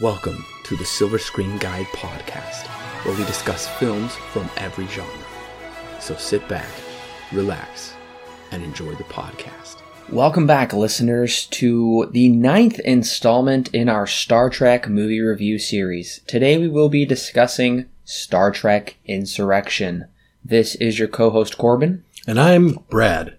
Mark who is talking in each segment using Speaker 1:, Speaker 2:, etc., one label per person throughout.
Speaker 1: Welcome to the Silver Screen Guide podcast, where we discuss films from every genre. So sit back, relax, and enjoy the podcast.
Speaker 2: Welcome back, listeners, to the ninth installment in our Star Trek movie review series. Today we will be discussing Star Trek Insurrection. This is your co host, Corbin.
Speaker 3: And I'm Brad.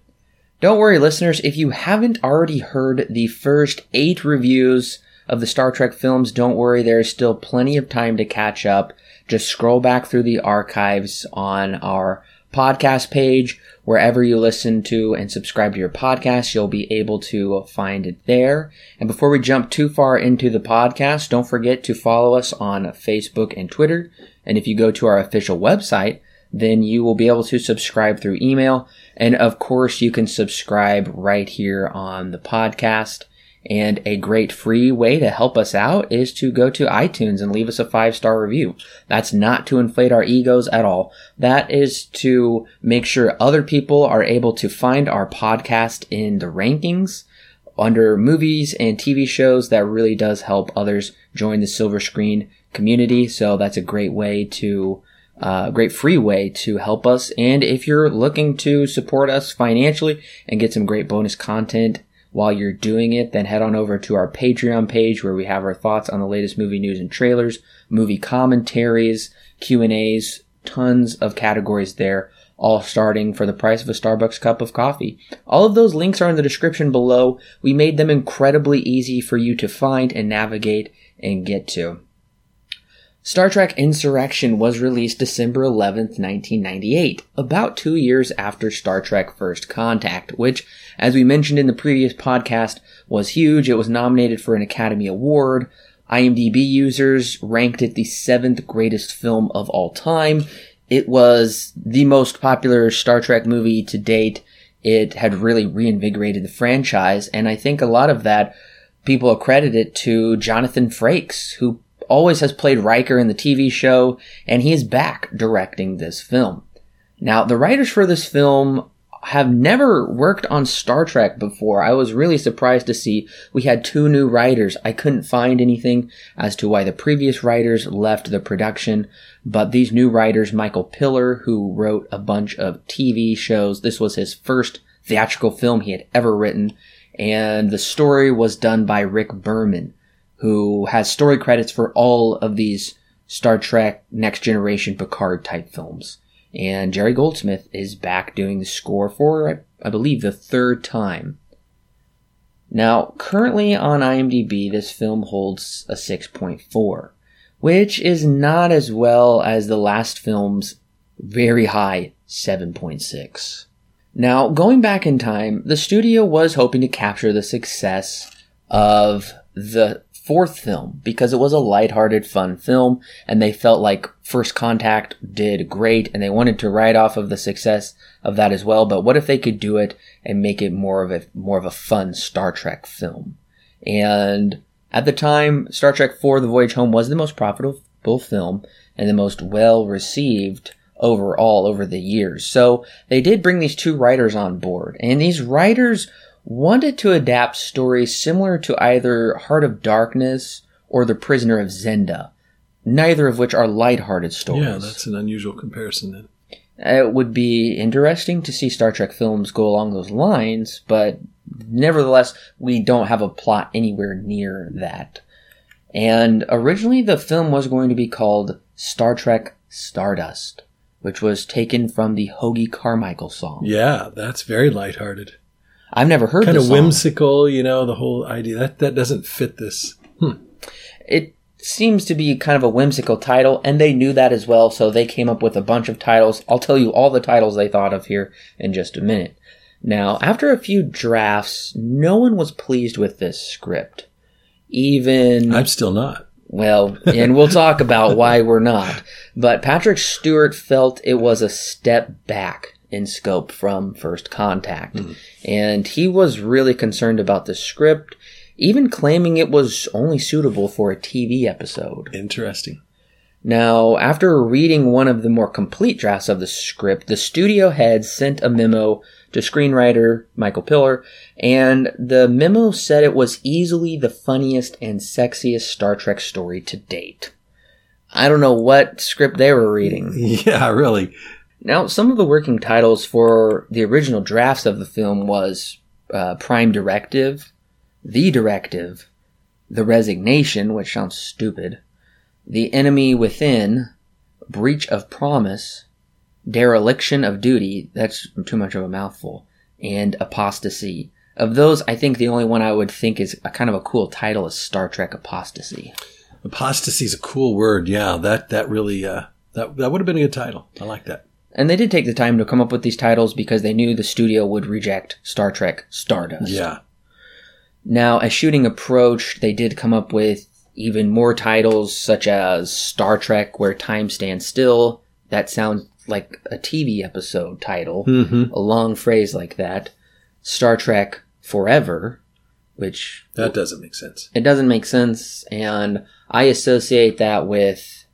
Speaker 2: Don't worry, listeners, if you haven't already heard the first eight reviews of the Star Trek films, don't worry, there's still plenty of time to catch up. Just scroll back through the archives on our podcast page. Wherever you listen to and subscribe to your podcast, you'll be able to find it there. And before we jump too far into the podcast, don't forget to follow us on Facebook and Twitter. And if you go to our official website, then you will be able to subscribe through email. And of course, you can subscribe right here on the podcast. And a great free way to help us out is to go to iTunes and leave us a five star review. That's not to inflate our egos at all. That is to make sure other people are able to find our podcast in the rankings under movies and TV shows. That really does help others join the silver screen community. So that's a great way to uh, great free way to help us. And if you're looking to support us financially and get some great bonus content while you're doing it, then head on over to our Patreon page where we have our thoughts on the latest movie news and trailers, movie commentaries, Q&As, tons of categories there, all starting for the price of a Starbucks cup of coffee. All of those links are in the description below. We made them incredibly easy for you to find and navigate and get to. Star Trek Insurrection was released December 11th, 1998, about two years after Star Trek First Contact, which, as we mentioned in the previous podcast, was huge. It was nominated for an Academy Award. IMDb users ranked it the seventh greatest film of all time. It was the most popular Star Trek movie to date. It had really reinvigorated the franchise, and I think a lot of that people accredit it to Jonathan Frakes, who always has played Riker in the TV show, and he is back directing this film. Now, the writers for this film have never worked on Star Trek before. I was really surprised to see we had two new writers. I couldn't find anything as to why the previous writers left the production, but these new writers, Michael Piller, who wrote a bunch of TV shows, this was his first theatrical film he had ever written, and the story was done by Rick Berman who has story credits for all of these Star Trek Next Generation Picard type films. And Jerry Goldsmith is back doing the score for, I, believe, the third time. Now, currently on IMDb, this film holds a 6.4, which is not as well as the last film's very high 7.6. Now, going back in time, the studio was hoping to capture the success of the fourth film because it was a lighthearted, fun film, and they felt like First Contact did great, and they wanted to ride off of the success of that as well. But what if they could do it and make it more of a more of a fun Star Trek film? And at the time, Star Trek IV: The Voyage Home was the most profitable film and the most well received overall over the years. So they did bring these two writers on board, and these writers wanted to adapt stories similar to either Heart of Darkness or The Prisoner of Zenda, neither of which are lighthearted stories.
Speaker 3: Yeah, that's an unusual comparison then.
Speaker 2: It would be interesting to see Star Trek films go along those lines, but nevertheless, we don't have a plot anywhere near that. And originally, the film was going to be called Star Trek Stardust, which was taken from the Hoagy Carmichael song.
Speaker 3: Yeah, that's very lighthearted.
Speaker 2: I've never heard
Speaker 3: kind of whimsical, you know, the whole idea. That that doesn't fit this. Hmm.
Speaker 2: It seems to be kind of a whimsical title, and they knew that as well, so they came up with a bunch of titles. I'll tell you all the titles they thought of here in just a minute. Now, after a few drafts, no one was pleased with this script. Even
Speaker 3: I'm still not.
Speaker 2: well, and we'll talk about why we're not. But Patrick Stewart felt it was a step back in scope from First Contact. Mm-hmm. And he was really concerned about the script, even claiming it was only suitable for a TV episode.
Speaker 3: Interesting.
Speaker 2: Now, after reading one of the more complete drafts of the script, the studio head sent a memo to screenwriter Michael Piller, and the memo said it was easily the funniest and sexiest Star Trek story to date. I don't know what script they were reading.
Speaker 3: Yeah, really.
Speaker 2: Now, some of the working titles for the original drafts of the film was uh, Prime Directive, The Directive, The Resignation, which sounds stupid, The Enemy Within, Breach of Promise, Dereliction of Duty, that's too much of a mouthful, and Apostasy. Of those, I think the only one I would think is a kind of a cool title is Star Trek Apostasy.
Speaker 3: Apostasy is a cool word. Yeah, that that really uh, that that would have been a good title. I like that.
Speaker 2: And they did take the time to come up with these titles because they knew the studio would reject Star Trek Stardust.
Speaker 3: Yeah.
Speaker 2: Now, as shooting approached, they did come up with even more titles, such as Star Trek Where Time Stands Still. That sounds like a TV episode title,
Speaker 3: Mm-hmm.
Speaker 2: a long phrase like that. Star Trek Forever, which
Speaker 3: That doesn't make sense.
Speaker 2: it doesn't make sense, and I associate that with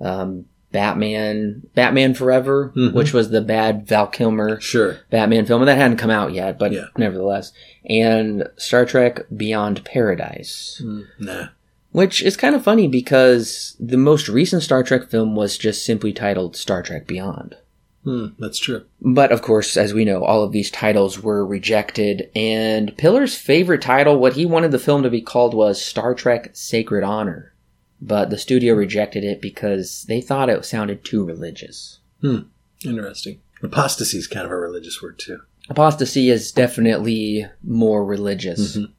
Speaker 2: um, Batman, Batman Forever,
Speaker 3: Mhm.
Speaker 2: which was the bad Val Kilmer
Speaker 3: Sure.
Speaker 2: Batman film, and that hadn't come out yet, but
Speaker 3: Yeah.
Speaker 2: nevertheless, and Star Trek Beyond Paradise,
Speaker 3: Nah.
Speaker 2: which is kind of funny because the most recent Star Trek film was just simply titled Star Trek Beyond.
Speaker 3: Hmm, that's true.
Speaker 2: But of course, as we know, all of these titles were rejected, and Piller's favorite title, what he wanted the film to be called, was Star Trek Sacred Honor. But the studio rejected it because they thought it sounded too religious.
Speaker 3: Interesting. Apostasy is kind of a religious word too.
Speaker 2: Apostasy is definitely more religious.
Speaker 3: Mhm.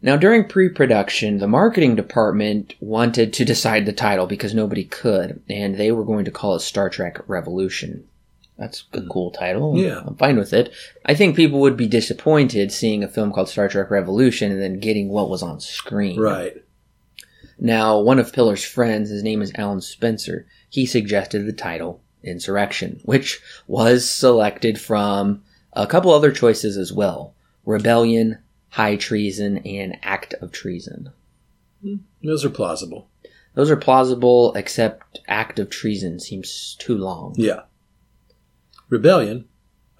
Speaker 2: Now, during pre production, the marketing department wanted to decide the title because nobody could, and they were going to call it Star Trek Revolution. That's a cool title.
Speaker 3: Yeah.
Speaker 2: I'm fine with it. I think people would be disappointed seeing a film called Star Trek Revolution and then getting what was on screen.
Speaker 3: Right.
Speaker 2: Now, one of Piller's friends, his name is Alan Spencer, he suggested the title Insurrection, which was selected from a couple other choices as well Rebellion, High Treason, and Act of Treason.
Speaker 3: Those are plausible.
Speaker 2: Those are plausible, except Act of Treason seems too long.
Speaker 3: Yeah. Rebellion,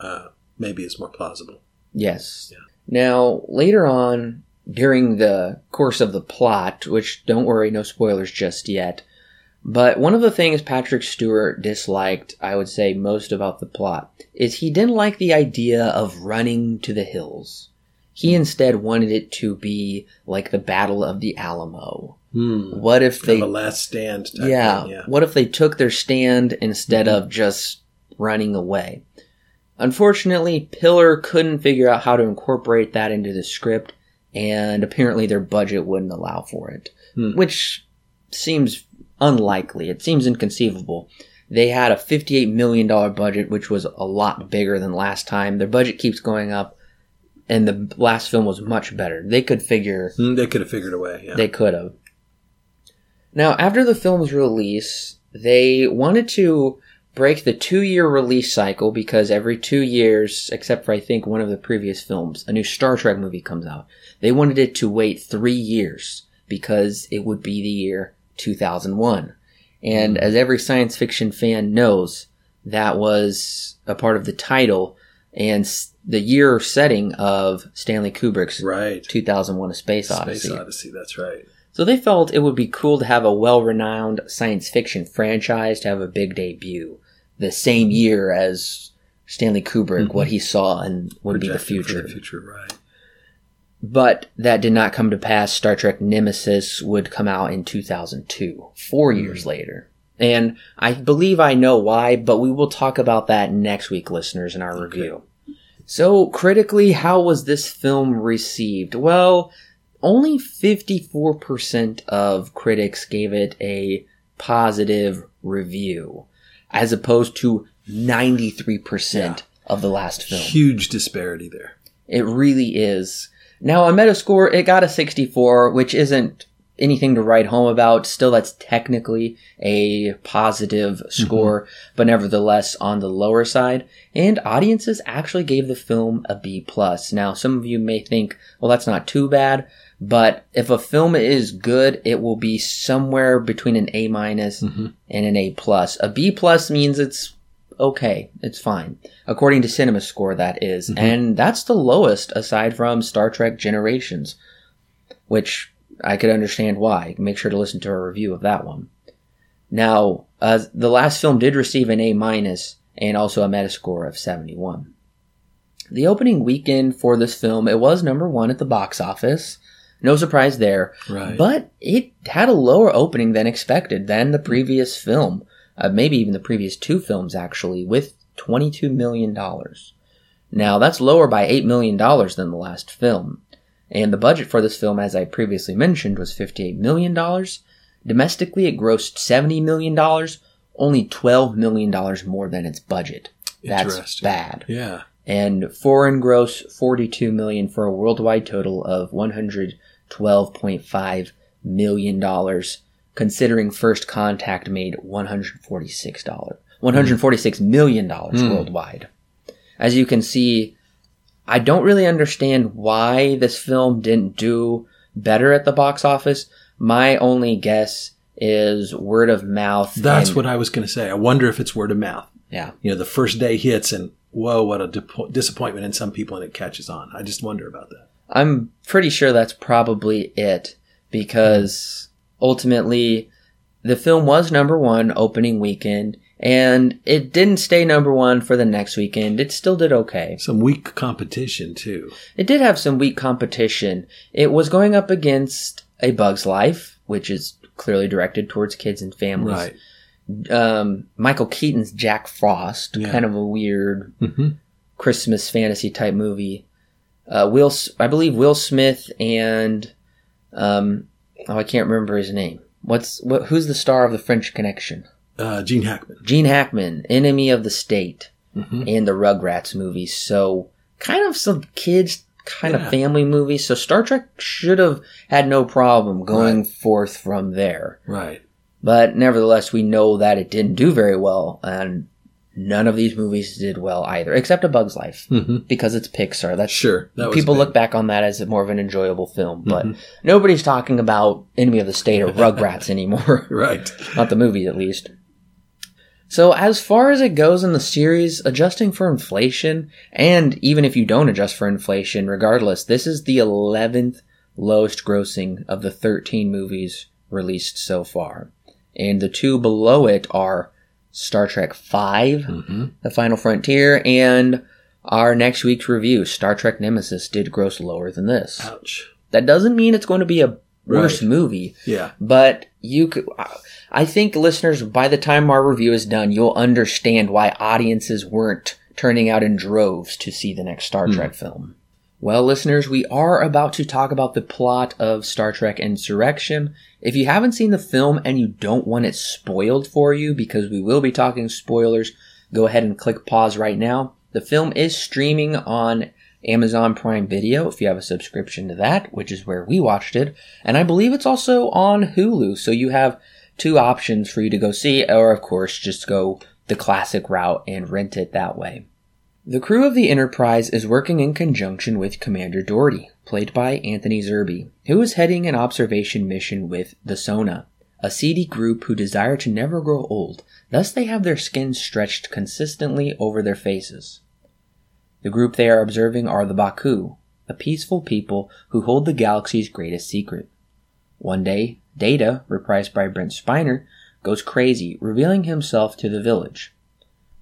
Speaker 3: uh, maybe is more plausible.
Speaker 2: Yes.
Speaker 3: Yeah.
Speaker 2: Now, later on, during the course of the plot, which don't worry, no spoilers just yet, but one of the things Patrick Stewart disliked, I would say, most about the plot is he didn't like the idea of running to the hills. He instead wanted it to be like the Battle of the Alamo.
Speaker 3: Hmm.
Speaker 2: What if they
Speaker 3: last stand type
Speaker 2: yeah,
Speaker 3: thing, yeah.
Speaker 2: What if they took their stand instead of just running away? Unfortunately, Piller couldn't figure out how to incorporate that into the script, and apparently their budget wouldn't allow for it.
Speaker 3: Hmm.
Speaker 2: Which seems unlikely. It seems inconceivable. They had a $58 million budget, which was a lot bigger than last time. Their budget keeps going up, and the last film was much better. They could figure
Speaker 3: Hmm, they could have figured a way. Yeah.
Speaker 2: they could have. Now, after the film's release, they wanted to break the two year release cycle because every two years, except for I think one of the previous films, a new Star Trek movie comes out. They wanted it to wait three years because it would be the year 2001. And hmm. as every science fiction fan knows, that was a part of the title and the year setting of Stanley Kubrick's
Speaker 3: right.
Speaker 2: 2001 A Space Odyssey.
Speaker 3: Space Odyssey. That's right.
Speaker 2: So they felt it would be cool to have a well-renowned science fiction franchise to have a big debut the same year as Stanley Kubrick, what mhm. he saw and would be the
Speaker 3: Projected
Speaker 2: future.
Speaker 3: The future, right.
Speaker 2: But that did not come to pass. Star Trek Nemesis would come out in 2002, four mm-hmm. years later. And I believe I know why, but we will talk about that next week, listeners, in our review. So, critically, how was this film received? Well, only 54% of critics gave it a positive review, as opposed to 93%
Speaker 3: Yeah.
Speaker 2: of the last film.
Speaker 3: Huge disparity there.
Speaker 2: It really is. Now on Metascore, it got a 64, which isn't anything to write home about. Still, that's technically a positive mm-hmm. score, but nevertheless on the lower side. And audiences actually gave the film a B plus. Now, some of you may think, well, that's not too bad, But if a film is good, it will be somewhere between an A minus
Speaker 3: Mhm.
Speaker 2: and an A plus. A B plus means it's okay, it's fine, according to Cinema Score. That is. and that's the lowest aside from Star Trek Generations, which I could understand why. Make sure to listen to our review of that one. Now, uh, the last film did receive an A minus and also a Metascore of 71. The opening weekend for this film, it was number one at the box office. No surprise there.
Speaker 3: Right.
Speaker 2: But it had a lower opening than expected than the previous film, uh, maybe even the previous two films actually, with $22 million. Now, that's lower by $8 million than the last film. And the budget for this film, as I previously mentioned, was $58 million. Domestically, it grossed $70 million, only $12 million more than its budget. That's bad
Speaker 3: yeah.
Speaker 2: And foreign gross 42 million for a worldwide total of 112.5 million dollars considering first contact made 146 dollars 146 million dollars
Speaker 3: Hmm.
Speaker 2: worldwide as you can see i don't really understand why this film didn't do better at the box office my only guess is word of mouth
Speaker 3: That's
Speaker 2: and-
Speaker 3: what I was going to say. I wonder if it's word of mouth.
Speaker 2: yeah
Speaker 3: You know, the first day hits and whoa, what a dipo- disappointment in some people and it catches on. I just wonder about that.
Speaker 2: I'm pretty sure that's probably it because ultimately the film was number one opening weekend and it didn't stay number one for the next weekend. It still did okay.
Speaker 3: Some weak competition too.
Speaker 2: It did have some weak competition. It was going up against A Bug's Life, which is clearly directed towards kids and families.
Speaker 3: Right.
Speaker 2: Um, Michael Keaton's Jack Frost,
Speaker 3: Yeah.
Speaker 2: kind of a weird
Speaker 3: hmm
Speaker 2: Christmas fantasy type movie. Uh, Will, I believe Will Smith and, um, oh, I can't remember his name. What's what? Who's the star of the French Connection?
Speaker 3: Uh, Gene Hackman.
Speaker 2: Gene Hackman, Enemy of the State,
Speaker 3: Mhm.
Speaker 2: and the Rugrats movie. So kind of some kids, kind
Speaker 3: Yeah.
Speaker 2: of family movie. So Star Trek should have had no problem going
Speaker 3: Right.
Speaker 2: forth from there.
Speaker 3: Right.
Speaker 2: But nevertheless, we know that it didn't do very well, and none of these movies did well either, except A Bug's Life
Speaker 3: hmm
Speaker 2: because it's Pixar. That's
Speaker 3: Sure. That
Speaker 2: people look back on that as more of an enjoyable film, but
Speaker 3: Mhm.
Speaker 2: nobody's talking about Enemy of the State or Rugrats anymore.
Speaker 3: Right.
Speaker 2: Not the movie, at least. So, as far as it goes in the series, adjusting for inflation, and even if you don't adjust for inflation, regardless, this is the 11th lowest grossing of the 13 movies released so far. And the two below it are Star Trek V,
Speaker 3: hmm
Speaker 2: The Final Frontier, and our next week's review, Star Trek Nemesis, did gross lower than this.
Speaker 3: Ouch.
Speaker 2: That doesn't mean it's going to be a worse
Speaker 3: Right.
Speaker 2: movie,
Speaker 3: Yeah.
Speaker 2: but you could. I think listeners, by the time our review is done, you'll understand why audiences weren't turning out in droves to see the next Star
Speaker 3: Hmm.
Speaker 2: Trek film. Well, listeners, we are about to talk about the plot of Star Trek Insurrection. If you haven't seen the film and you don't want it spoiled for you, because we will be talking spoilers, go ahead and click pause right now. The film is streaming on Amazon Prime Video if you have a subscription to that, which is where we watched it. And I believe it's also on Hulu, so you have two options for you to go see, or of course, just go the classic route and rent it that way. The crew of the Enterprise is working in conjunction with Commander Dougherty, played by Anthony Zerbe, who is heading an observation mission with the Sona, a seedy group who desire to never grow old, thus they have their skins stretched consistently over their faces. The group they are observing are the Baku, a peaceful people who hold the galaxy's greatest secret. One day, Data, reprised by Brent Spiner, goes crazy, revealing himself to the village.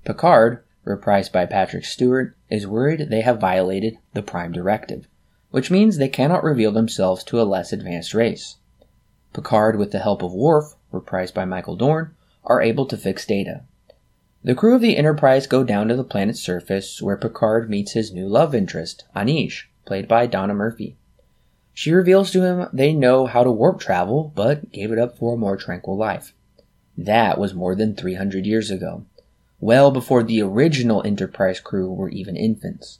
Speaker 2: Picard, reprised by Patrick Stewart, is worried they have violated the Prime Directive, which means they cannot reveal themselves to a less advanced race. Picard, with the help of Worf, reprised by Michael Dorn, are able to fix Data. The crew of the Enterprise go down to the planet's surface where Picard meets his new love interest, Anij, played by Donna Murphy. She reveals to him they know how to warp travel, but gave it up for a more tranquil life. That was more than 300 years ago, well before the original Enterprise crew were even infants.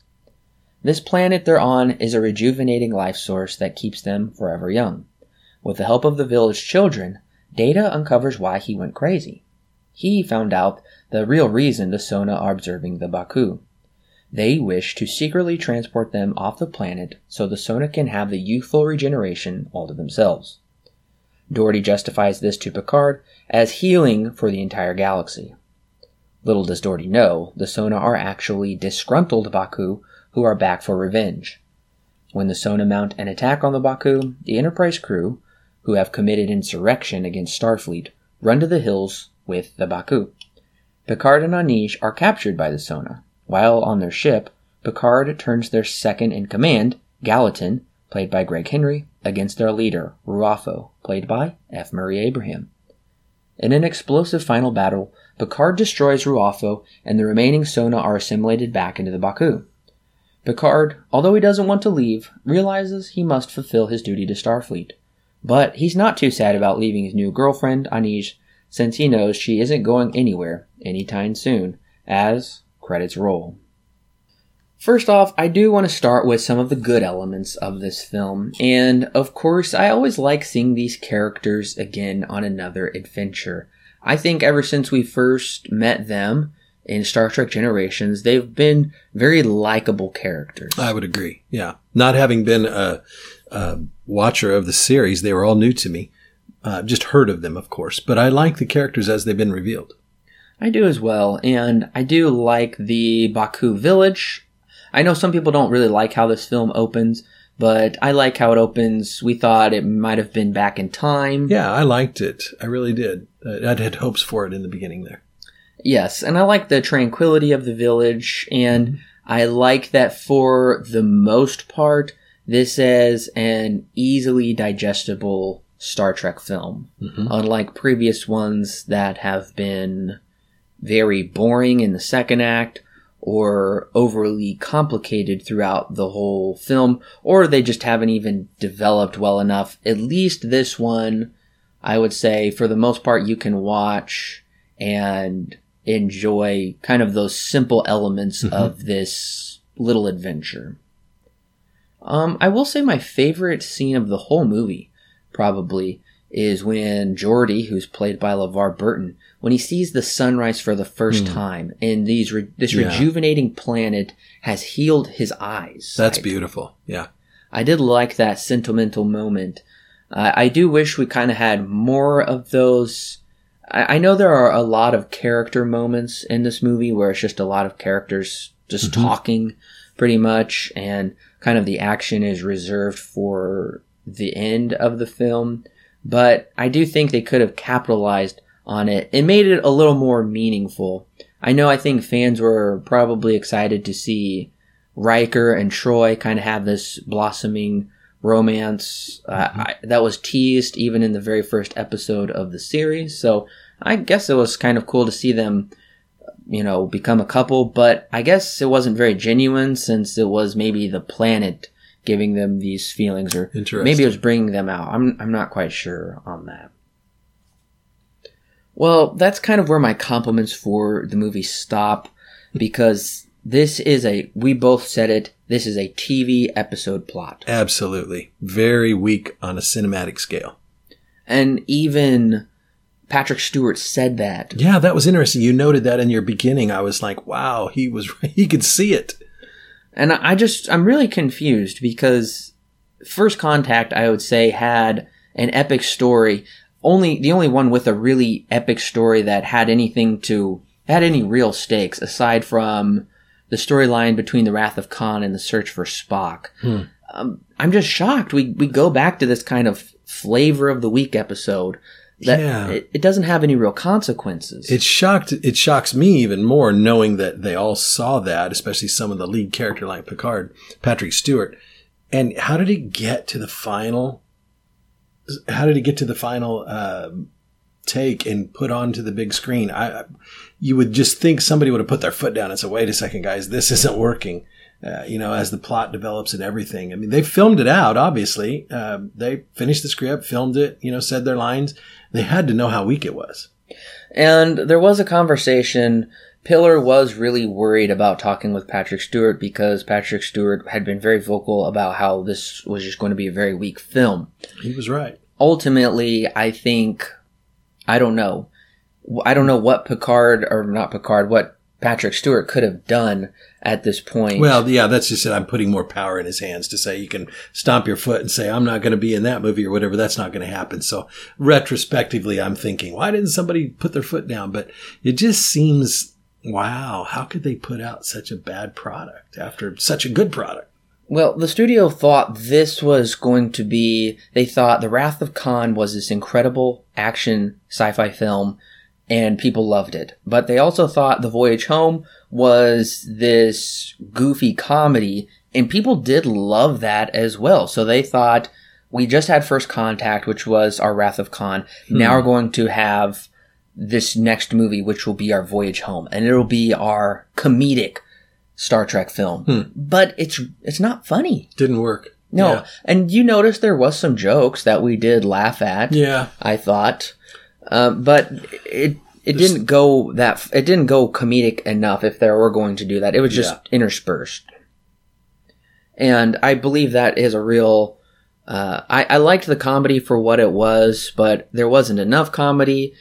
Speaker 2: This planet they're on is a rejuvenating life source that keeps them forever young. With the help of the village children, Data uncovers why he went crazy. He found out the real reason the Sona are observing the Baku. They wish to secretly transport them off the planet so the Sona can have the youthful regeneration all to themselves. Dougherty justifies this to Picard as healing for the entire galaxy. Little does Dougherty know, the Sona are actually disgruntled Baku who are back for revenge. When the Sona mount an attack on the Baku, the Enterprise crew, who have committed insurrection against Starfleet, run to the hills with the Baku. Picard and Anij are captured by the Sona. While on their ship, Picard turns their second in command, Gallatin, played by Greg Henry, against their leader, Ruafo, played by F. Murray Abraham. In an explosive final battle, Picard destroys Ruafo and the remaining Sona are assimilated back into the Baku. Picard, although he doesn't want to leave, realizes he must fulfill his duty to Starfleet. But he's not too sad about leaving his new girlfriend, Anij, since he knows she isn't going anywhere anytime soon, as credits roll. First off, I do want to start with some of the good elements of this film, and of course, I always like seeing these characters again on another adventure. I think ever since we first met them in Star Trek Generations, they've been very likable characters.
Speaker 3: I would agree. Yeah. Not having been a, a watcher of the series, they were all new to me. Uh, just heard of them, of course, but I like the characters as they've been revealed.
Speaker 2: I do as well, and I do like the Baku village. I know some people don't really like how this film opens, but I like how it opens. We thought it might have been back in time.
Speaker 3: Yeah, I liked it. I really did. I'd had hopes for it in the beginning there.
Speaker 2: Yes, and I like the tranquility of the village, and I like that for the most part, this is an easily digestible Star Trek film,
Speaker 3: Mhm.
Speaker 2: unlike previous ones that have been very boring in the second act or overly complicated throughout the whole film, or they just haven't even developed well enough. At least this one, I would say, for the most part, you can watch and enjoy kind of those simple elements
Speaker 3: Mhm.
Speaker 2: of this little adventure. Um, I will say my favorite scene of the whole movie probably is when Geordi, who's played by LeVar Burton, when he sees the sunrise for the first
Speaker 3: Hmm.
Speaker 2: time and these re- this
Speaker 3: Yeah.
Speaker 2: rejuvenating planet has healed his eyes.
Speaker 3: That's beautiful. Yeah.
Speaker 2: I did like that sentimental moment. Uh, I do wish we kind of had more of those. I, I know there are a lot of character moments in this movie where it's just a lot of characters just
Speaker 3: Mhm.
Speaker 2: talking pretty much, and kind of the action is reserved for the end of the film. But I do think they could have capitalized on it and made it a little more meaningful. I know I think fans were probably excited to see Riker and Troi kind of have this blossoming romance uh, I, that was teased even in the very first episode of the series. So I guess it was kind of cool to see them, you know, become a couple. But I guess it wasn't very genuine since it was maybe the planet giving them these feelings, or maybe it was bringing them out. I'm I'm not quite sure on that. Well, that's kind of where my compliments for the movie stop because this is a we both said it this is a TV episode plot.
Speaker 3: Absolutely. Very weak on a cinematic scale.
Speaker 2: And even Patrick Stewart said that.
Speaker 3: Yeah, that was interesting. You noted that in your beginning. I was like, wow, he was, he could see it.
Speaker 2: And I I just I'm really confused because First Contact I would say had an epic story. Only the only one with a really epic story that had anything to had any real stakes aside from the storyline between the Wrath of Khan and the search for Spock.
Speaker 3: Hmm.
Speaker 2: Um, I'm just shocked. We we go back to this kind of flavor of the week episode that
Speaker 3: Yeah.
Speaker 2: it, it doesn't have any real consequences.
Speaker 3: It shocked, it shocks me even more knowing that they all saw that, especially some of the lead character like Picard, Patrick Stewart. And how did it get to the final? How did it get to the final um take and put onto the big screen? I, you would just think somebody would have put their foot down and said, "Wait a second, guys, this isn't working." Uh, you know, as the plot develops and everything. I mean, they filmed it out. Obviously, um, they finished the script, filmed it. You know, said their lines. They had to know how weak it was.
Speaker 2: And there was a conversation. Piller was really worried about talking with Patrick Stewart because Patrick Stewart had been very vocal about how this was just going to be a very weak film.
Speaker 3: He was right.
Speaker 2: Ultimately, I think, I don't know. I don't know what Picard, or not Picard, what Patrick Stewart could have done at this point.
Speaker 3: Well, yeah, that's just it. I'm putting more power in his hands to say you can stomp your foot and say I'm not going to be in that movie or whatever. That's not going to happen. So retrospectively, I'm thinking, why didn't somebody put their foot down? But it just seems, wow, how could they put out such a bad product after such a good product?
Speaker 2: Well, the studio thought this was going to be, they thought The Wrath of Khan was this incredible action sci fi film, and people loved it. But they also thought The Voyage Home was this goofy comedy, and people did love that as well. So they thought, we just had First Contact, which was our Wrath of Khan. Hmm. Now we're going to have this next movie, which will be our Voyage Home, and it'll be our comedic Star Trek film. But it's it's not funny.
Speaker 3: Didn't work.
Speaker 2: No,
Speaker 3: Yeah.
Speaker 2: and you noticed there was some jokes that we did laugh at.
Speaker 3: Yeah.
Speaker 2: I thought, um, but it it didn't go that it didn't go comedic enough. If they were going to do that, it was just interspersed, and I believe that is a real. Uh, I, I liked the comedy for what it was, but there wasn't enough comedy,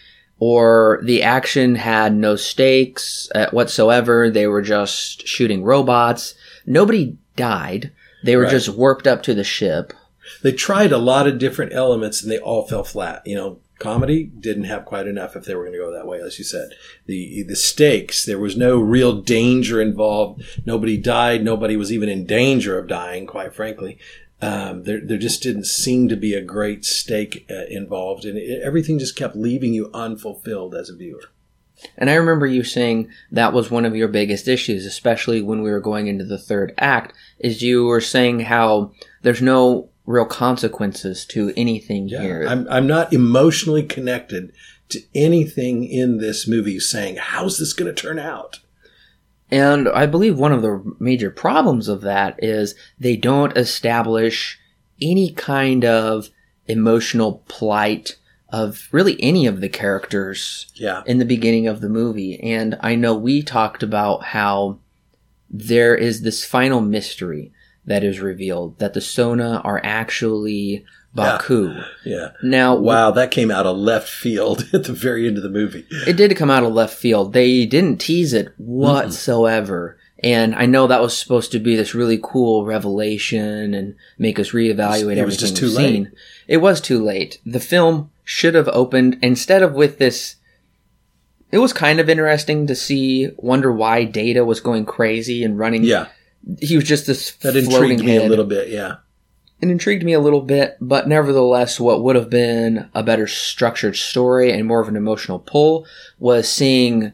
Speaker 2: or the action had no stakes uh, whatsoever. They were just shooting robots. Nobody died. They were
Speaker 3: Right.
Speaker 2: just warped up to the ship.
Speaker 3: They tried a lot of different elements and they all fell flat. You know, comedy didn't have quite enough if they were going to go that way, as you said. The the stakes, there was no real danger involved. Nobody died. Nobody was even in danger of dying, quite frankly. Um, there, there just didn't seem to be a great stake uh, involved, and it, everything just kept leaving you unfulfilled as a viewer.
Speaker 2: And I remember you saying that was one of your biggest issues, especially when we were going into the third act, is you were saying how there's no real consequences to anything here.
Speaker 3: I'm, I'm not emotionally connected to anything in this movie saying, how's this going to turn out?
Speaker 2: And I believe one of the major problems of that is they don't establish any kind of emotional plight of really any of the characters
Speaker 3: Yeah.
Speaker 2: in the beginning of the movie. And I know we talked about how there is this final mystery that is revealed that the Sona are actually Baku.
Speaker 3: Yeah.
Speaker 2: Now,
Speaker 3: Wow, that came out of left field at the very end of the movie.
Speaker 2: it did come out of left field. They didn't tease it whatsoever. And I know that was supposed to be this really cool revelation and make us reevaluate
Speaker 3: It was
Speaker 2: everything
Speaker 3: just too
Speaker 2: we've
Speaker 3: late.
Speaker 2: seen. It was too late. The film should have opened instead of with this. It was kind of interesting to see, wonder why Data was going crazy and running.
Speaker 3: Yeah,
Speaker 2: he was just this
Speaker 3: that intrigued me a little bit. Yeah,
Speaker 2: It intrigued me a little bit, but nevertheless, what would have been a better structured story and more of an emotional pull was seeing,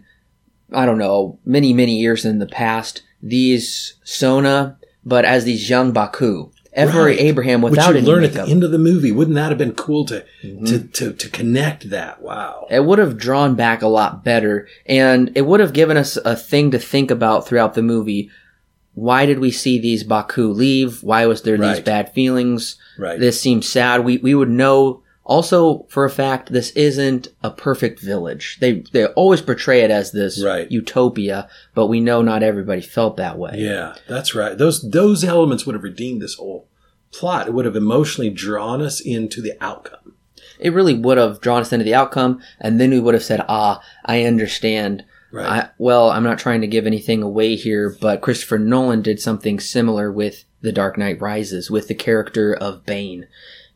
Speaker 2: I don't know, many, many years in the past, these Sona, but as these young Baku. Every
Speaker 3: Right.
Speaker 2: Abraham
Speaker 3: which
Speaker 2: without
Speaker 3: you
Speaker 2: any
Speaker 3: learn at the end of the movie. Wouldn't that have been cool to
Speaker 2: Mm-hmm.
Speaker 3: to, to to connect that? Wow.
Speaker 2: it would have drawn back a lot better, and it would have given us a thing to think about throughout the movie. Why did we see these Baku leave? Why was there these bad feelings?
Speaker 3: Right.
Speaker 2: this seems sad. We we would know also for a fact this isn't a perfect village. They they always portray it as this
Speaker 3: Right.
Speaker 2: utopia, but we know not everybody felt that way.
Speaker 3: Yeah, that's right. Those those elements would have redeemed this whole plot. It would have emotionally drawn us into the outcome.
Speaker 2: It really would have drawn us into the outcome, and then we would have said, "Ah, I understand."
Speaker 3: Right.
Speaker 2: I, well, I'm not trying to give anything away here, but Christopher Nolan did something similar with The Dark Knight Rises, with the character of Bane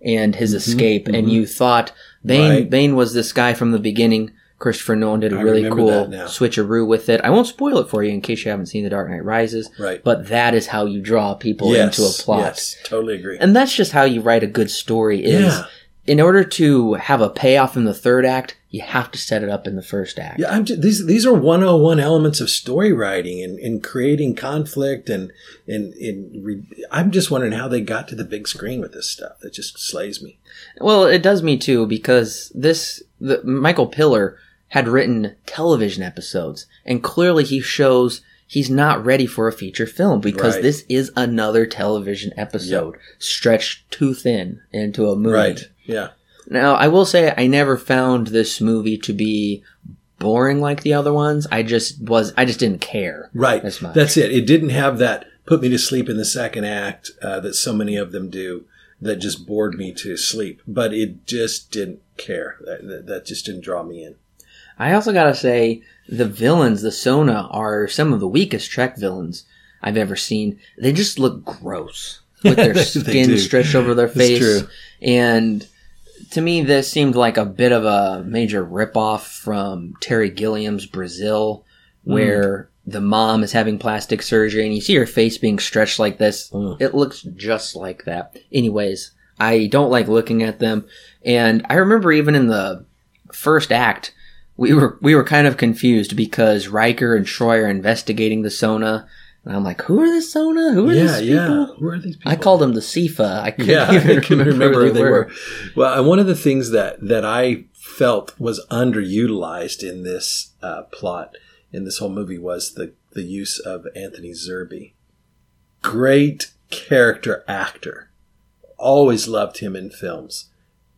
Speaker 2: and his escape. And you thought Bane
Speaker 3: Mm-hmm, Right.
Speaker 2: Bane was this guy from the beginning. Christopher Nolan did a
Speaker 3: I
Speaker 2: really cool switcheroo with it. I won't spoil it for you in case you haven't seen The Dark Knight Rises.
Speaker 3: Right.
Speaker 2: But that is how you draw people
Speaker 3: yes,
Speaker 2: into a plot.
Speaker 3: Yes, totally agree.
Speaker 2: And that's just how you write a good story is
Speaker 3: Yeah.
Speaker 2: in order to have a payoff in the third act, you have to set it up in the first act.
Speaker 3: Yeah, I'm just, these these are 101 elements of story writing and, and creating conflict and and, and re, I'm just wondering how they got to the big screen with this stuff. That just slays me.
Speaker 2: Well, it does me too because this the, Michael Piller had written television episodes, and clearly he shows he's not ready for a feature film because
Speaker 3: Right.
Speaker 2: this is another television episode stretched too thin into a movie.
Speaker 3: Right. Yeah.
Speaker 2: Now, I will say I never found this movie to be boring like the other ones. I just was I just didn't care.
Speaker 3: Right.
Speaker 2: As much.
Speaker 3: That's it. It didn't have that put me to sleep in the second act uh, that so many of them do that just bored me to sleep. But it just didn't care. That, that, just didn't draw me in.
Speaker 2: I also gotta say, the villains, the Sona, are some of the weakest Trek villains I've ever seen. They just look gross with their skin stretched over their face.
Speaker 3: true.
Speaker 2: And to me, this seemed like a bit of a major ripoff from Terry Gilliam's Brazil,
Speaker 3: Hmm.
Speaker 2: where the mom is having plastic surgery and you see her face being stretched like this.
Speaker 3: Mm.
Speaker 2: It looks just like that. Anyways, I don't like looking at them. And I remember even in the first act, we were we were kind of confused because Riker and Troi are investigating the Sona. And I'm like, who are the Sona? Who are
Speaker 3: Yeah,
Speaker 2: these
Speaker 3: yeah.
Speaker 2: people?
Speaker 3: Who are these people?
Speaker 2: I called them the Sifa. I couldn't
Speaker 3: yeah,
Speaker 2: even
Speaker 3: I couldn't
Speaker 2: remember,
Speaker 3: remember who they were. Well, and one of the things that that I felt was underutilized in this uh, plot in this whole movie was the the use of Anthony Zerbe. Great character actor. Always loved him in films,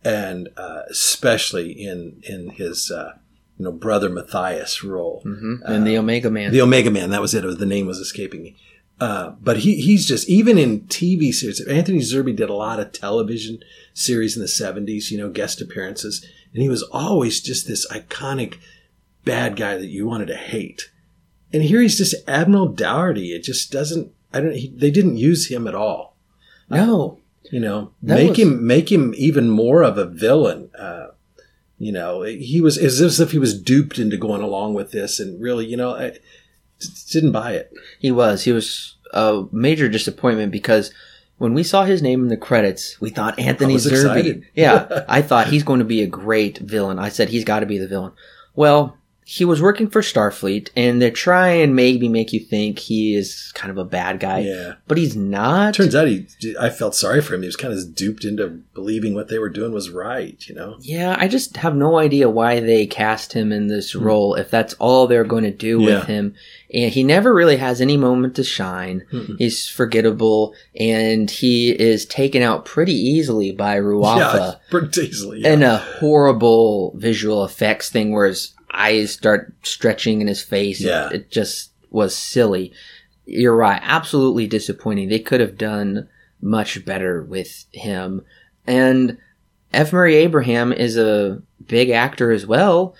Speaker 3: and uh, especially in in his uh, you know brother Matthias role.
Speaker 2: hmm and the Omega Man.
Speaker 3: The Omega Man, that was it. The name was escaping me. Uh, but he, he's just, even in TV series, Anthony Zerbe did a lot of television series in the 70s, you know, guest appearances. And he was always just this iconic bad guy that you wanted to hate. And here he's just Admiral Dougherty. It just doesn't, I don't, he, they didn't use him at all.
Speaker 2: no,
Speaker 3: You know,
Speaker 2: That
Speaker 3: make
Speaker 2: was-
Speaker 3: him, make him even more of a villain. Uh, you know, he was as if he was duped into going along with this and really, you know, I didn't buy it.
Speaker 2: he was. He was a major disappointment because when we saw his name in the credits, we thought Anthony Zerbe. yeah, I thought he's going to be a great villain. I said he's got to be the villain. Well, he was working for Starfleet, and they're trying and maybe make you think he is kind of a bad guy,
Speaker 3: Yeah.
Speaker 2: but he's not.
Speaker 3: Turns out he, I felt sorry for him. He was kind of duped into believing what they were doing was right, you know?
Speaker 2: Yeah, I just have no idea why they cast him in this hmm. role if that's all they're going to do.
Speaker 3: Yeah.
Speaker 2: with him. And he never really has any moment to shine.
Speaker 3: Mm-mm.
Speaker 2: He's forgettable and he is taken out pretty easily by Ruafo
Speaker 3: Yeah, pretty easily. Yeah.
Speaker 2: in a horrible visual effects thing where his eyes start stretching in his face.
Speaker 3: Yeah.
Speaker 2: It just was silly. You're right. Absolutely disappointing. They could have done much better with him. And F. Murray Abraham is a big actor as well.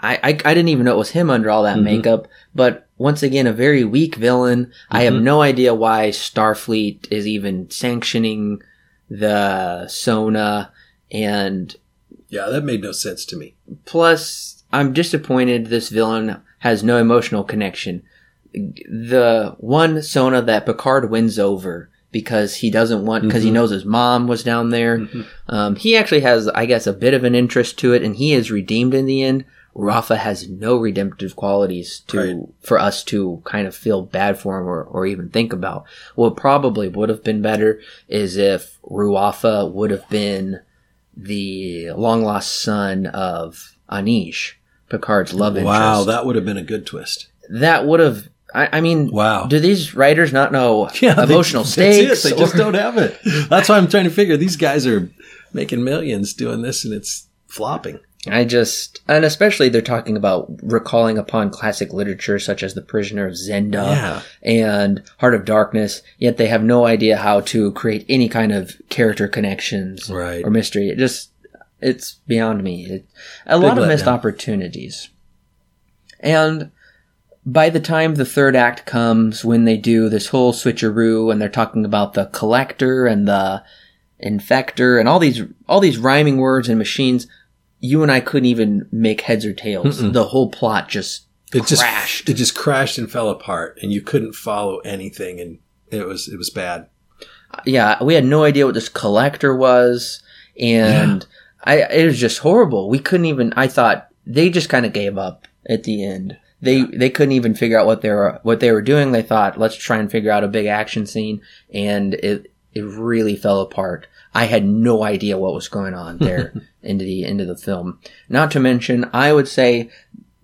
Speaker 2: I, I, I didn't even know it was him under all that
Speaker 3: Mhm.
Speaker 2: makeup, but once again, a very weak villain. I have
Speaker 3: Mhm.
Speaker 2: no idea why Starfleet is even sanctioning the Sona and
Speaker 3: yeah, that made no sense to me.
Speaker 2: plus I'm disappointed this villain has no emotional connection. The one Sona that Picard wins over because he doesn't want because he
Speaker 3: Mhm.
Speaker 2: knows his mom was down there.
Speaker 3: Mhm.
Speaker 2: Um, he actually has, I guess, a bit of an interest to it, and he is redeemed in the end. Rafa has no redemptive qualities to
Speaker 3: Right.
Speaker 2: for us to kind of feel bad for him or, or even think about. What probably would have been better is if Ruafo would have been the long lost son of Anij, Picard's love interest.
Speaker 3: Wow, that would have been a good twist.
Speaker 2: that would have. I, I mean,
Speaker 3: Wow.
Speaker 2: do these writers not know
Speaker 3: Yeah, they-
Speaker 2: emotional
Speaker 3: that's
Speaker 2: stakes?
Speaker 3: They just don't have it. That's why I'm trying to figure. These guys are making millions doing this, and it's flopping.
Speaker 2: I just, and especially they're talking about recalling upon classic literature such as The Prisoner of Zenda
Speaker 3: yeah,
Speaker 2: and Heart of Darkness, yet they have no idea how to create any kind of character connections
Speaker 3: right.
Speaker 2: or mystery. It just, it's beyond me. It, a lot of missed
Speaker 3: letdown.
Speaker 2: opportunities. And by the time the third act comes, when they do this whole switcheroo and they're talking about the collector and the infector and all these all these rhyming words and machines, you and I couldn't even make heads or tails.
Speaker 3: Mm-mm.
Speaker 2: The whole plot just
Speaker 3: It just
Speaker 2: crashed.
Speaker 3: it just crashed and fell apart, and you couldn't follow anything, and it was it was bad.
Speaker 2: Uh, yeah, we had no idea what this collector was, and I it was just horrible. We couldn't even. I thought they just kind of gave up at the end. They they couldn't even figure out what they were what they were doing. They thought let's try and figure out a big action scene, and it it really fell apart. I had no idea what was going on there into the into the film. Not to mention, I would say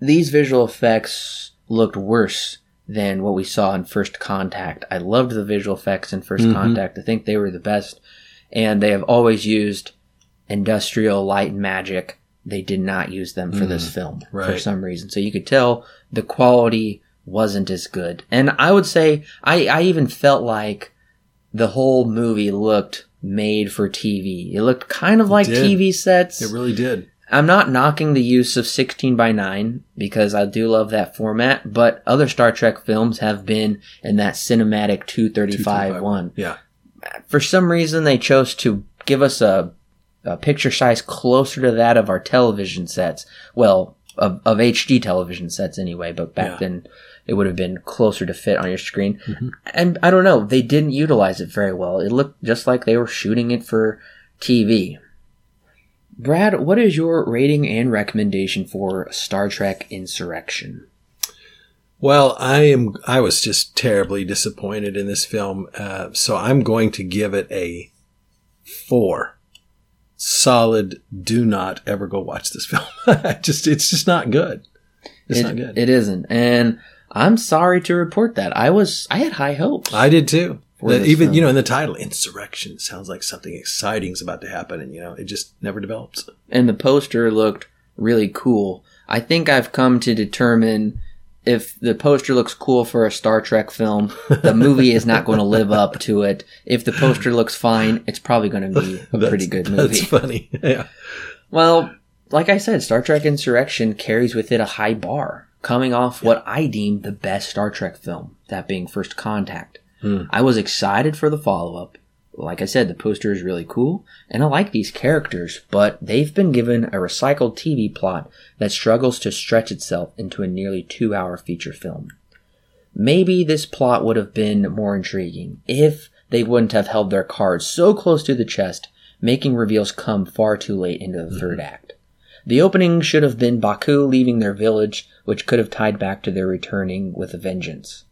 Speaker 2: these visual effects looked worse than what we saw in First Contact. I loved the visual effects in 1st
Speaker 3: Mhm.
Speaker 2: Contact. I think they were the best, and they have always used industrial light and magic. They did not use them for this mm, film for some reason. So you could tell the quality wasn't as good. And I would say I, I even felt like the whole movie looked made for TV. It looked kind of like. TV sets.
Speaker 3: It really did.
Speaker 2: I'm not knocking the use of 16 by 9 because I do love that format, but other Star Trek films have been in that cinematic 235 one.
Speaker 3: Yeah.
Speaker 2: For some reason, they chose to give us a, a picture size closer to that of our television sets. Well, of, of HD television sets anyway, but back
Speaker 3: Yeah.
Speaker 2: then it would have been closer to fit on your screen. And I don't know, they didn't utilize it very well. It looked just like they were shooting it for TV. Brad, what is your rating and recommendation for Star Trek Insurrection?
Speaker 3: Well, I am. I was just terribly disappointed in this film, uh, so I'm going to give it a four. Solid. Do not ever go watch this film. Just, it's just not good. It's
Speaker 2: it,
Speaker 3: not good.
Speaker 2: It isn't, and I'm sorry to report that. I was, I had high hopes.
Speaker 3: I did too. Even
Speaker 2: film.
Speaker 3: you know in the title, insurrection sounds like something exciting is about to happen, and you know it just never develops.
Speaker 2: and the poster looked really cool. I think I've come to determine if the poster looks cool for a Star Trek film, the movie is not going to live up to it. If the poster looks fine, it's probably going to be a pretty good movie.
Speaker 3: That's funny. Yeah.
Speaker 2: Well, like I said, Star Trek Insurrection carries with it a high bar, coming off what I deem the best Star Trek film, that being First Contact. Hmm. I was excited for the follow up. Like I said, the poster is really cool, and I like these characters, but they've been given a recycled TV plot that struggles to stretch itself into a nearly two hour feature film. Maybe this plot would have been more intriguing if they wouldn't have held their cards so close to the chest, making reveals come far too late into the third mm-hmm. act. The opening should have been Ba'ku leaving their village, which could have tied back to their returning with a vengeance.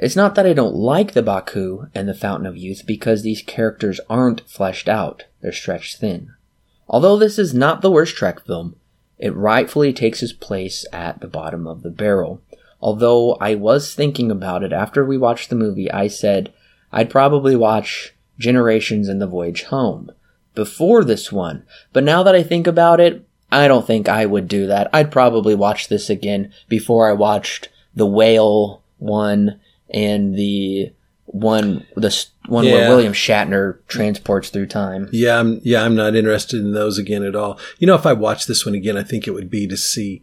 Speaker 2: It's not that I don't like the Ba'ku and the Fountain of Youth because these characters aren't fleshed out, they're stretched thin. Although this is not the worst Trek film, it rightfully takes its place at the bottom of the barrel. Although I was thinking about it after we watched the movie, I said I'd probably watch Generations and The Voyage Home before this one. But now that I think about it, I don't think I would do that. I'd probably watch this again before I watched the Whale one and the one the one where William Shatner transports through time.
Speaker 3: Yeah, I'm yeah, I'm not interested in those again at all. You know, if I watch this one again, I think it would be to see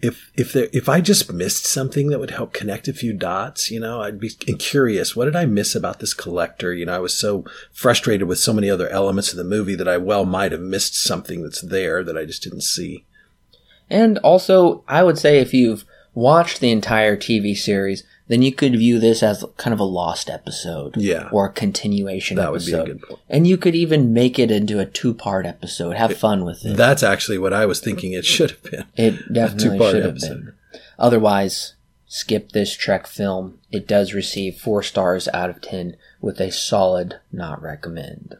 Speaker 3: if if there if I just missed something that would help connect a few dots. You know, I'd be curious. What did I miss about this collector? You know, I was so frustrated with so many other elements of the movie that I well might have missed something that's there that I just didn't see.
Speaker 2: And also, I would say if you've watched the entire TV series, then you could view this as kind of a lost episode.
Speaker 3: Yeah.
Speaker 2: Or a continuation
Speaker 3: That would be a good point.
Speaker 2: And you could even make it into a two part episode. Have fun with it.
Speaker 3: That's actually what I was thinking it should have been.
Speaker 2: It definitely should have
Speaker 3: episode.
Speaker 2: been. Otherwise, skip this Trek film. It does receive four stars out of ten with a solid not recommend.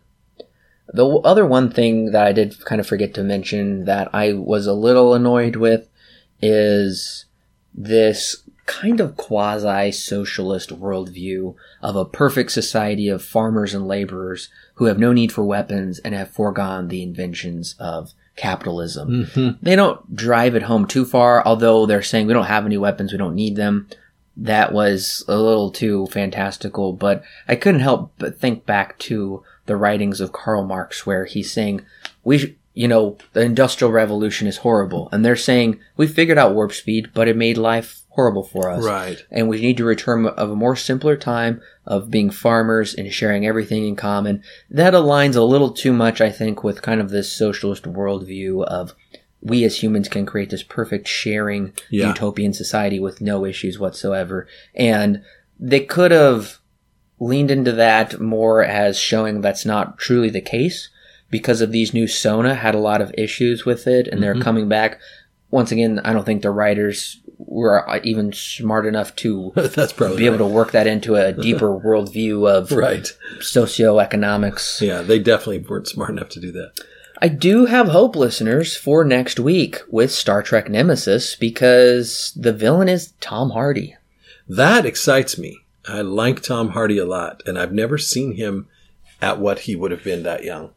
Speaker 2: The other one thing that I did kind of forget to mention that I was a little annoyed with is this kind of quasi socialist worldview of a perfect society of farmers and laborers who have no need for weapons and have foregone the inventions of capitalism. Mm-hmm. They don't drive it home too far, although they're saying we don't have any weapons, we don't need them. That was a little too fantastical, but I couldn't help but think back to the writings of Karl Marx where he's saying we you know, the industrial revolution is horrible and they're saying we figured out warp speed, but it made life horrible for us
Speaker 3: Right.
Speaker 2: and we need to return of a more simpler time of being farmers and sharing everything in common. That aligns a little too much, I think, with kind of this socialist worldview of we as humans can create this perfect sharing
Speaker 3: Yeah.
Speaker 2: utopian society with no issues whatsoever. And they could have leaned into that more as showing that's not truly the case because of these new Son'a had a lot of issues with it and they're mm-hmm. coming back. Once again, I don't think the writers were even smart enough to
Speaker 3: That's probably
Speaker 2: be able to work that into a deeper worldview of
Speaker 3: right.
Speaker 2: socioeconomics.
Speaker 3: Yeah, they definitely weren't smart enough to do that.
Speaker 2: I do have hope, listeners, for next week with Star Trek Nemesis because the villain is Tom Hardy.
Speaker 3: That excites me. I like Tom Hardy a lot, and I've never seen him at what he would have been that young.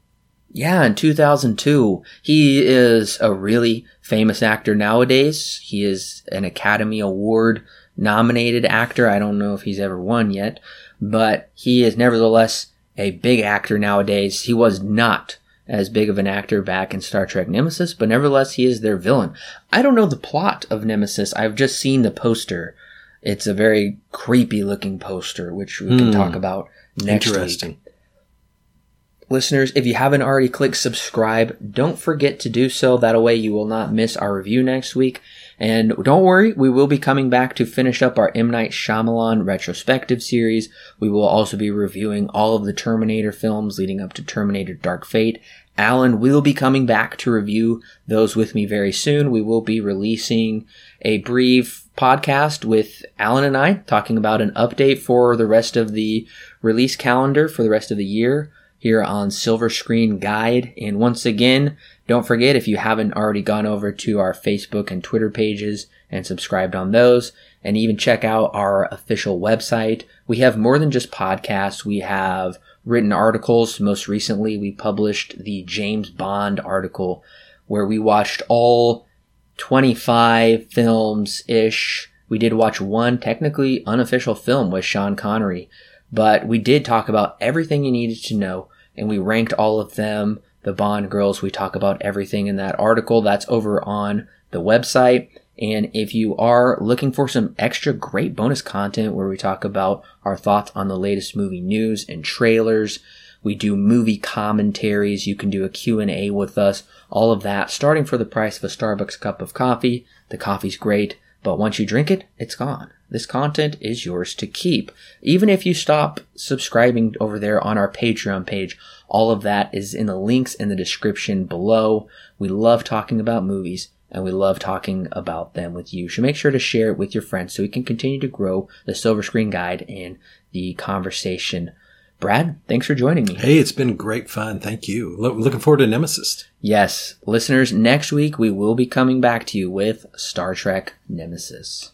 Speaker 2: Yeah, in 2002, he is a really famous actor nowadays. He is an Academy Award nominated actor. I don't know if he's ever won yet, but he is nevertheless a big actor nowadays. He was not as big of an actor back in Star Trek Nemesis, but nevertheless, he is their villain. I don't know the plot of Nemesis. I've just seen the poster. It's a very creepy looking poster, which we can
Speaker 3: Hmm.
Speaker 2: talk about next week. Listeners, if you haven't already clicked subscribe, don't forget to do so. That way you will not miss our review next week. And don't worry, we will be coming back to finish up our M. Night Shyamalan retrospective series. We will also be reviewing all of the Terminator films leading up to Terminator Dark Fate. Alan will be coming back to review those with me very soon. We will be releasing a brief podcast with Alan and I talking about an update for the rest of the release calendar for the rest of the year here on Silver Screen Guide. And once again, don't forget if you haven't already gone over to our Facebook and Twitter pages and subscribed on those, and even check out our official website. We have more than just podcasts. We have written articles. Most recently, we published the James Bond article where we watched all 25 films ish. We did watch one technically unofficial film with Sean Connery, but we did talk about everything you needed to know and we ranked all of them. The Bond girls, we talk about everything in that article. That's over on the website. And if you are looking for some extra great bonus content where we talk about our thoughts on the latest movie news and trailers, we do movie commentaries. You can do a Q&A with us. All of that starting for the price of a Starbucks cup of coffee. The coffee's great, but once you drink it, it's gone. This content is yours to keep. Even if you stop subscribing over there on our Patreon page, all of that is in the links in the description below. We love talking about movies and we love talking about them with you. So make sure to share it with your friends so we can continue to grow the Silver Screen Guide and the conversation. Brad, thanks for joining me.
Speaker 3: Hey, it's been great fun. Thank you. Lo- looking forward to Nemesis.
Speaker 2: Yes, listeners, next week we will be coming back to you with Star Trek Nemesis.